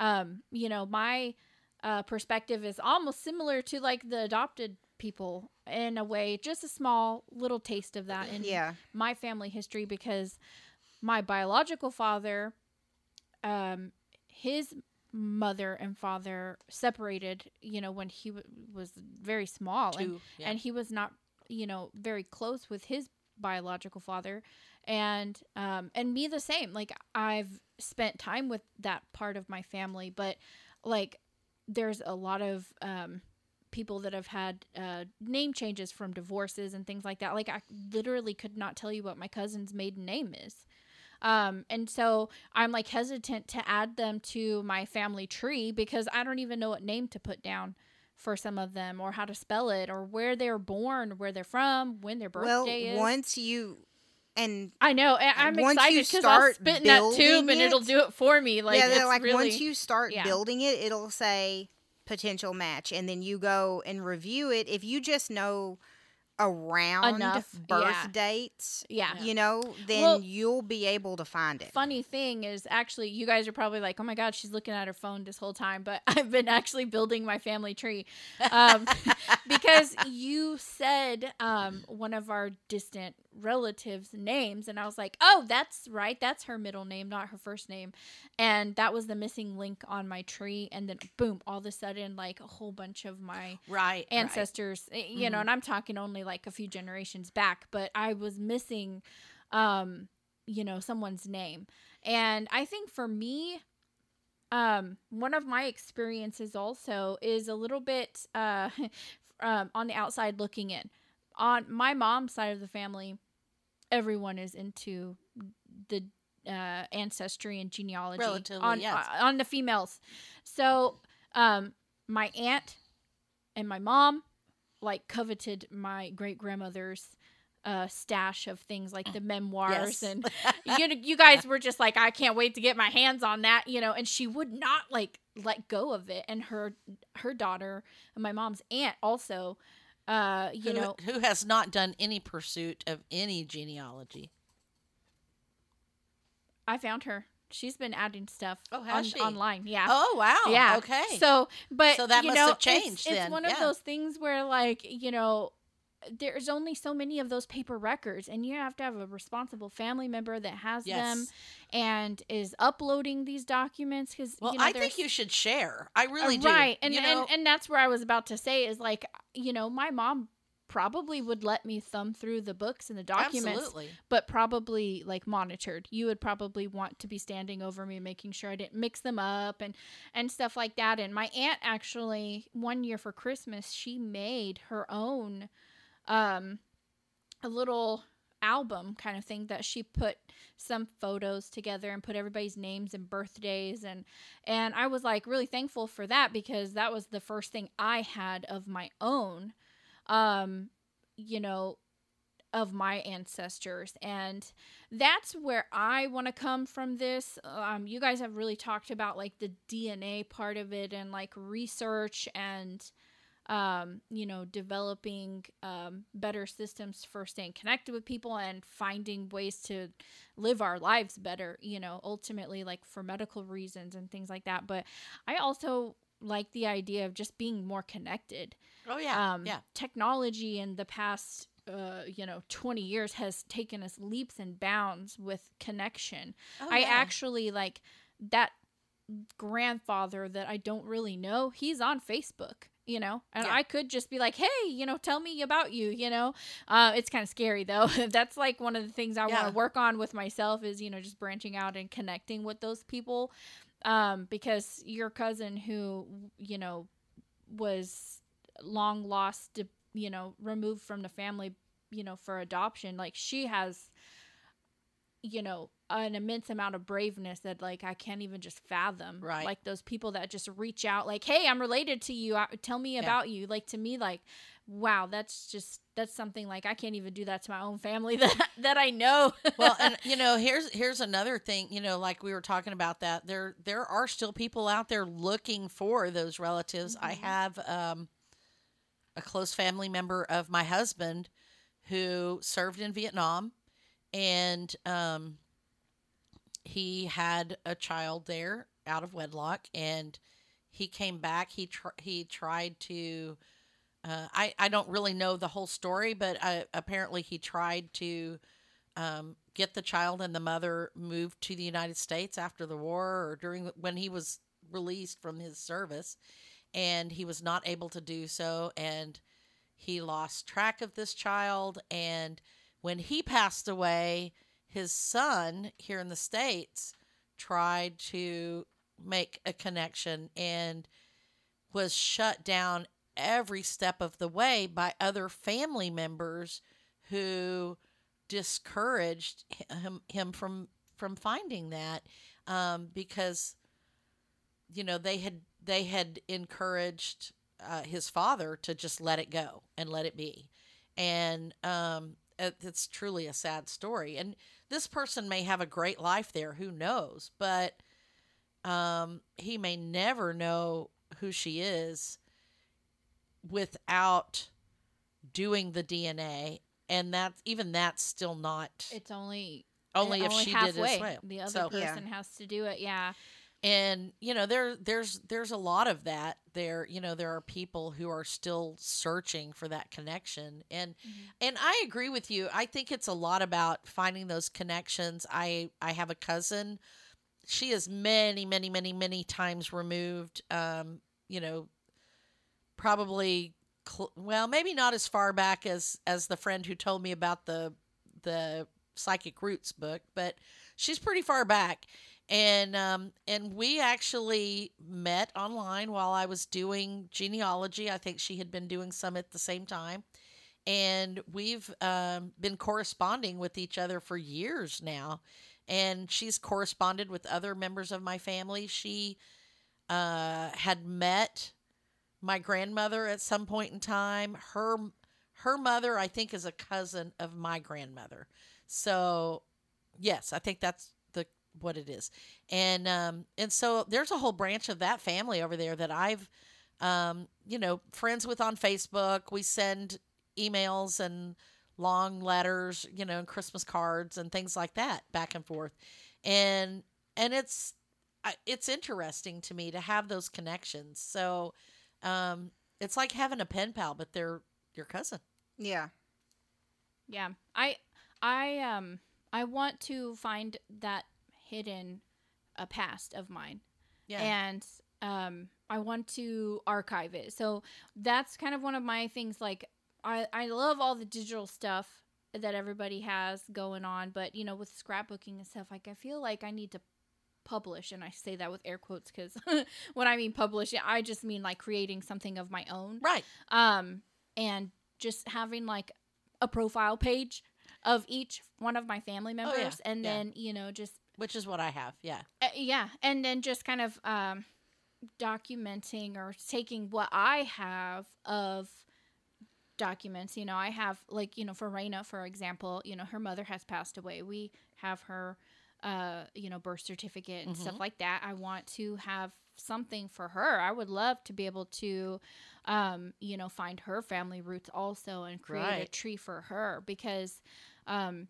um you know my uh perspective is almost similar to like the adopted people in a way just a small little taste of that in Yeah. my family history because my biological father um his mother and father separated you know when he w- was very small and yeah. and he was not you know, very close with his biological father, and um, and me the same. Like I've spent time with that part of my family, but like there's a lot of um, people that have had uh, name changes from divorces and things like that. Like I literally could not tell you what my cousin's maiden name is. Um, and so I'm like hesitant to add them to my family tree because I don't even know what name to put down for some of them or how to spell it or where they're born, where they're from, when their well, birthday is. once you and I know. I'm once excited because I'll start spit in that tube building and it'll do it for me. Like, yeah, like really, once you start yeah. building it, it'll say potential match, and then you go and review it. If you just know around Enough, birth yeah. dates, yeah. you know, then Well- you'll be able to find it. funny thing is actually you guys are probably like oh my god she's looking at her phone this whole time but (laughs) i've been actually building my family tree um, (laughs) because you said um, one of our distant relatives names and i was like oh that's right that's her middle name not her first name and that was the missing link on my tree and then boom all of a sudden like a whole bunch of my Right. right. ancestors eh, you know Mhm. and i'm talking only like a few generations back but i was missing um you know someone's name and i think for me um one of my experiences also is a little bit uh (laughs) um, on the outside looking in on my mom's side of the family everyone is into the uh, ancestry and genealogy Relatively, on yes. uh, on the females so um my aunt and my mom like coveted my great grandmother's uh stash of things like the memoirs Yes. and (laughs) you know, you guys were just like I can't wait to get my hands on that, you know, and she would not like let go of it and her her daughter and my mom's aunt also uh you who, know who has not done any pursuit of any genealogy? I found her. She's been adding stuff Oh, on, she? online. Yeah. Oh wow. Yeah. Okay. So, but So that you must know, have it's- changed It's, then, one of those things where, like, you know, there's only so many of those paper records, and you have to have a responsible family member that has them and is uploading these documents. Because Well, you know, I think you should share. I really Uh, do. Right, and, you know, and and that's where I was about to say is like, you know, my mom probably would let me thumb through the books and the documents absolutely. but probably like monitored. You would probably want to be standing over me, making sure I didn't mix them up and and stuff like that. And my aunt actually one year for Christmas, she made her own um a little album kind of thing that she put some photos together and put everybody's names and birthdays. And and I was like really thankful for that because that was the first thing I had of my own um you know of my ancestors. And that's where i want to come from this. Um, you guys have really talked about like the dna part of it and like research and um, you know developing um, better systems for staying connected with people and finding ways to live our lives better you know ultimately like for medical reasons and things like that but i also like the idea of just being more connected Oh yeah. um, yeah. technology in the past uh, you know 20 years has taken us leaps and bounds with connection Oh, i yeah. actually like that grandfather that i don't really know he's on facebook you know? And Yeah. i could just be like hey you know tell me about you you know? Uh, it's kind of scary though. (laughs) That's like one of the things i want to work on with myself is you know just branching out and connecting with those people um, because your cousin who you know was long lost you know removed from the family you know for adoption like she has you know an immense amount of braveness that like I can't even just fathom Right. like those people that just reach out like hey I'm related to you tell me Yeah. about you like to me like wow that's just that's something like I can't even do that to my own family (laughs) that that I know well, and (laughs) you know, here's here's another thing. You know, like we were talking about that there there are still people out there looking for those relatives. I Mhm. have um, a close family member of my husband who served in Vietnam, and um, he had a child there out of wedlock, and he came back. He tr- he tried to. Uh, I I don't really know the whole story, but uh, apparently he tried to um, get the child and the mother moved to the United States after the war or during when he was released from his service, and he was not able to do so. And he lost track of this child. And when he passed away, his son here in the States tried to make a connection and was shut down every step of the way by other family members who discouraged him, him from from finding that um, because you know they had they had encouraged uh, his father to just let it go and let it be. And um, it's truly a sad story and this person may have a great life there who knows but um, he may never know who she is without doing the DNA and that's even that's still not It's only only if only she halfway. did it as well. The other So- Yeah. person has to do it. Yeah. And you know there there's there's a lot of that there. You know there are people who are still searching for that connection. And and i agree with you. I think it's a lot about finding those connections. I i have a cousin. She is many many many many times removed um you know probably cl- well maybe not as far back as as the friend who told me about the the psychic roots book but she's pretty far back and um, and we actually met online while I was doing genealogy. I think she had been doing some at the same time, and we've um, been corresponding with each other for years now. And she's corresponded with other members of my family. She uh, had met my grandmother at some point in time. Her her mother, I think, is a cousin of my grandmother. So, yes, I think that's what it is. And um and so there's a whole branch of that family over there that I've um you know, friends with on Facebook. We send emails and long letters, you know, and Christmas cards and things like that back and forth. And and it's I- it's interesting to me to have those connections. So um it's like having a pen pal but they're your cousin. Yeah. Yeah. I I um I want to find that hidden a past of mine. Yeah. And um I want to archive it. So that's kind of one of my things like I I love all the digital stuff that everybody has going on, but you know, with scrapbooking and stuff, like I feel like I need to publish and I say that with air quotes cuz (laughs) when I mean publish, I just mean like creating something of my own right. um and just having like a profile page of each one of my family members Oh, yeah, and yeah. then you know just Which is what I have. Yeah. uh, yeah and then just kind of um documenting or taking what i have of documents you know i have like you know for Raina for example you know her mother has passed away we have her uh you know birth certificate and stuff like that i want to have something for her i would love to be able to um you know find her family roots also and create a tree for her because um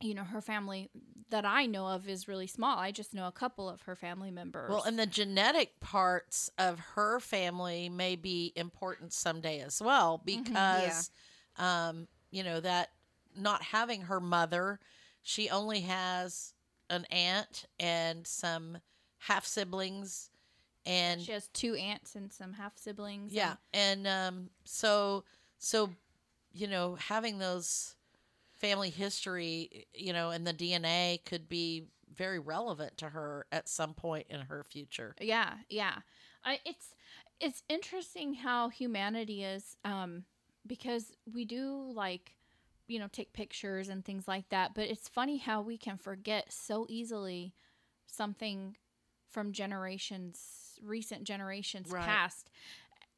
you know her family that i know of is really small. I just know a couple of her family members. Well, and the genetic parts of her family may be important someday as well because, um, you know, that not having her mother, she only has an aunt and some half siblings. And she has two aunts and some half siblings yeah, and um, so, so, you know, having those family history, you know, and the DNA could be very relevant to her at some point in her future. Yeah, yeah. I it's it's interesting how humanity is um because we do like you know take pictures and things like that, but it's funny how we can forget so easily something from generations recent generations Right. past.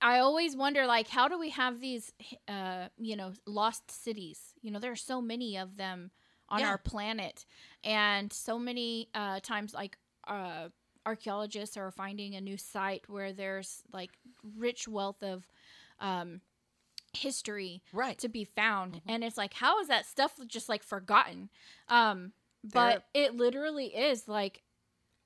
I always wonder like how do we have these uh you know lost cities? You know there are so many of them on Yeah. our planet and so many uh times like uh archaeologists are finding a new site where there's like rich wealth of um history Right. to be found Mm-hmm. and it's like how is that stuff just like forgotten um but it literally is like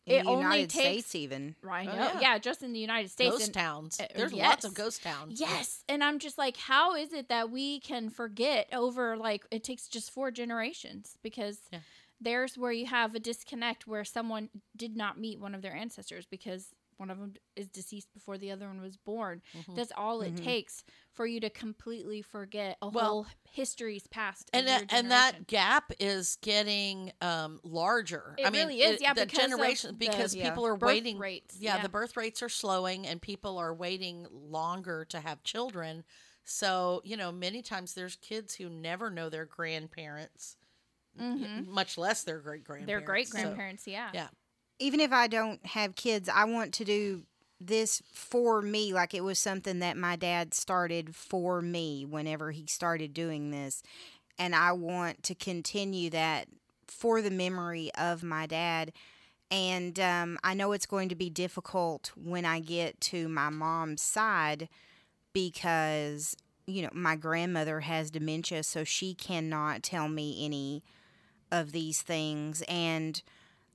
In it the only United takes States, even. right Oh, yeah. yeah. yeah just in the united states ghost and- towns. uh, There's lots of ghost towns. Yes. And I'm just like, how is it that we can forget over like it takes just four generations? Because Yeah. there's where you have a disconnect where someone did not meet one of their ancestors because one of them is deceased before the other one was born. Mhm. That's all it Mhm. takes for you to completely forget a Well, whole history's past. and that, and that gap is getting um, larger. It I mean, really is, yeah, the because of generation the- because Yeah. people are birth waiting. rates. Yeah, the birth rates are slowing, and people are waiting longer to have children. So you know, many times there's kids who never know their grandparents, Mhm. much less their great grandparents. their great grandparents. yeah. yeah. Even if I don't have kids, I want to do this for me. Like it was something that my dad started for me whenever he started doing this. And I want to continue that for the memory of my dad. And um, I know it's going to be difficult when I get to my mom's side because, you know, my grandmother has dementia, so she cannot tell me any of these things. And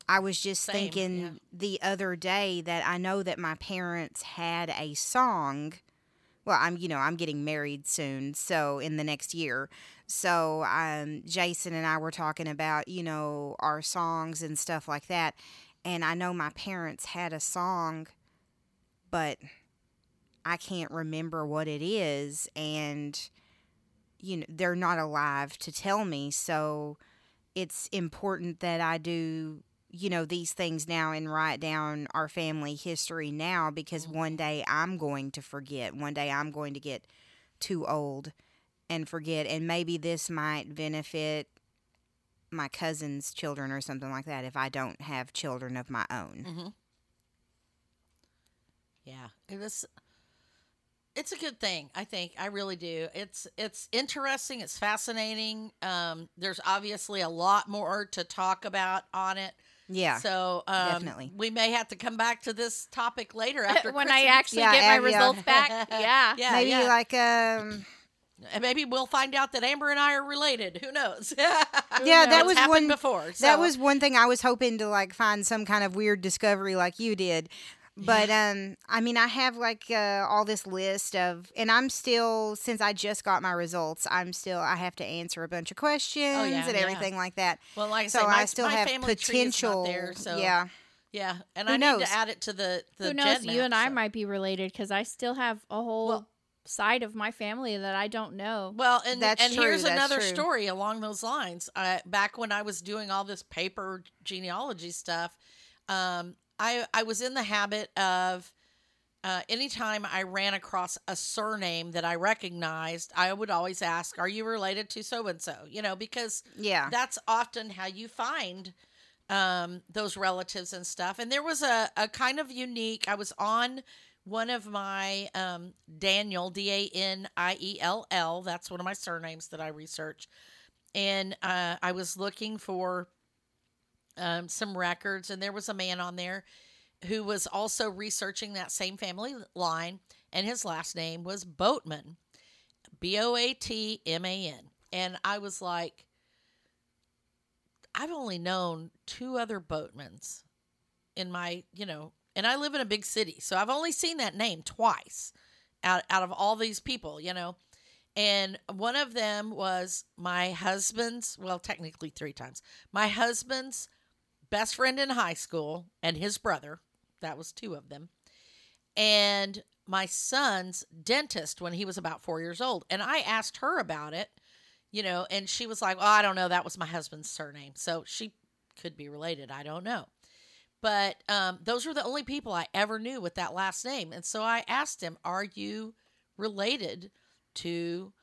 I was just Same, thinking yeah. the other day that I know that my parents had a song. Well, I'm you know I'm getting married soon, so in the next year. So um, Jason and I were talking about you know our songs and stuff like that, and I know my parents had a song, but I can't remember what it is, and you know they're not alive to tell me, so it's important that I do you know these things now and write down our family history now because one day I'm going to forget. One day I'm going to get too old and forget and maybe this might benefit my cousin's children or something like that if I don't have children of my own. Mm-hmm. Yeah, it was. It's a good thing, I think. I really do. It's it's interesting. It's fascinating. Um, there's obviously a lot more to talk about on it. Yeah. So um, definitely. we may have to come back to this topic later (laughs) after when Chris I actually Yeah, get my results back. (laughs) Yeah. yeah, maybe yeah. like um and maybe we'll find out that Amber and I are related. Who knows? (laughs) Yeah, that was happened one- before. that was one thing I was hoping to like find some kind of weird discovery like you did. But um I mean I have like uh, all this list of and I'm still since I just got my results, I'm still I have to answer a bunch of questions Oh, yeah, and yeah. everything like that. well, like I So say, my, I still my have family tree is not potential there. So yeah. yeah, and Who I need to add it to the the Who knows? GED You and map, I might be related because I still have a whole Well- side of my family that I don't know. Well, and That's and true, here's that's another true. story along those lines. I, back when I was doing all this paper genealogy stuff, um, I I was in the habit of uh, anytime I ran across a surname that I recognized, I would always ask, "Are you related to so and so?" You know, because Yeah. that's often how you find um, those relatives and stuff. And there was a, a kind of unique, I was on one of my um, Daniell, D A N I E L L, that's one of my surnames that I research. And uh, I was looking for um, some records, and there was a man on there who was also researching that same family line, and his last name was Boatman, B O A T M A N. And I was like, I've only known two other boatmans in my, you know, and I live in a big city, so I've only seen that name twice out out of all these people, you know. And one of them was my husband's, well, technically three times. My husband's best friend in high school and his brother. That was two of them. And my son's dentist when he was about four years old. And I asked her about it, you know, and she was like, Well, I don't know. That was my husband's surname. So she could be related. I don't know. But um, those were the only people I ever knew with that last name. And so I asked him, Are you related to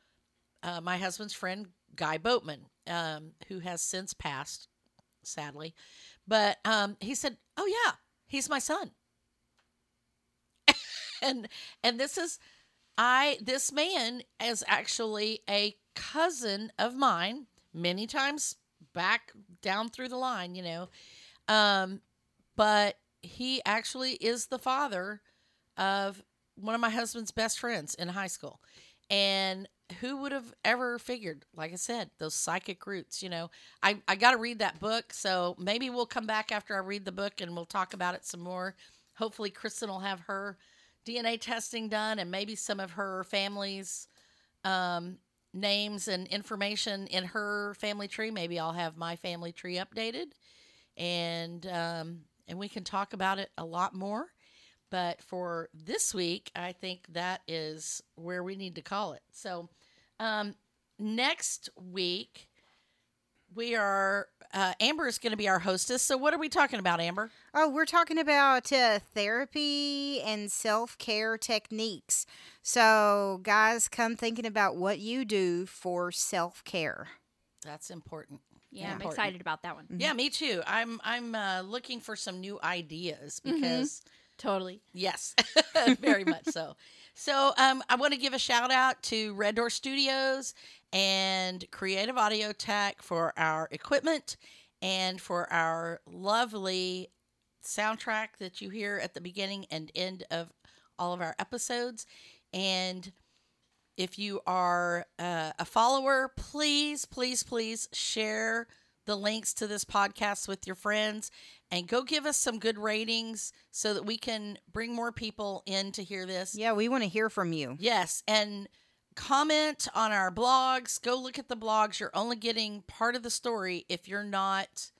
uh, my husband's friend, Guy Boatman, um, who has since passed, sadly? But um, he said, Oh, yeah, he's my son. (laughs) and and this is I this man is actually a cousin of mine many times back down through the line, you know. Um but he actually is the father of one of my husband's best friends in high school. And who would have ever figured, like I said, those psychic roots, you know. I, I got to read that book. So maybe we'll come back after I read the book and we'll talk about it some more. Hopefully, Kristen will have her DNA testing done and maybe some of her family's um, names and information in her family tree. Maybe I'll have my family tree updated and um, and we can talk about it a lot more. But for this week, I think that is where we need to call it. So, um, next week, we are, uh, Amber is going to be our hostess. So, what are we talking about, Amber? Oh, we're talking about uh, therapy and self care techniques. So, guys, come thinking about what you do for self care. That's important. Yeah, I'm excited about that one. Yeah, me too. I'm I'm uh, looking for some new ideas because Totally. yes, (laughs) very much so. So um, I want to give a shout out to Red Door Studios and Creative Audio Tech for our equipment and for our lovely soundtrack that you hear at the beginning and end of all of our episodes. And if you are uh, a follower, please, please, please share the links to this podcast with your friends and go give us some good ratings so that we can bring more people in to hear this. Yeah, we want to hear from you. Yes, and comment on our blogs. Go look at the blogs. You're only getting part of the story if you're not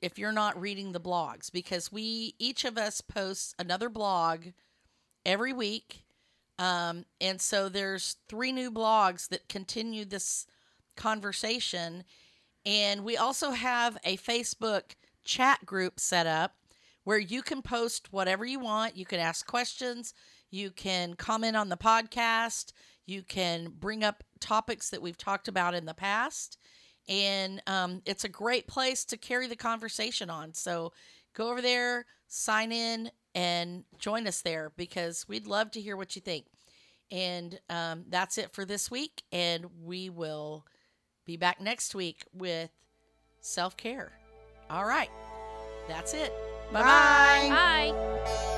if you're not reading the blogs because we each of us posts another blog every week. Um, and so there's three new blogs that continue this conversation. And we also have a Facebook chat group set up where you can post whatever you want. You can ask questions, you can comment on the podcast, you can bring up topics that we've talked about in the past. And um, it's a great place to carry the conversation on. So go over there, sign in, and join us there because we'd love to hear what you think. And um, that's it for this week. And we will be back next week with self care. All right. That's it. Bye-bye. Bye. Bye.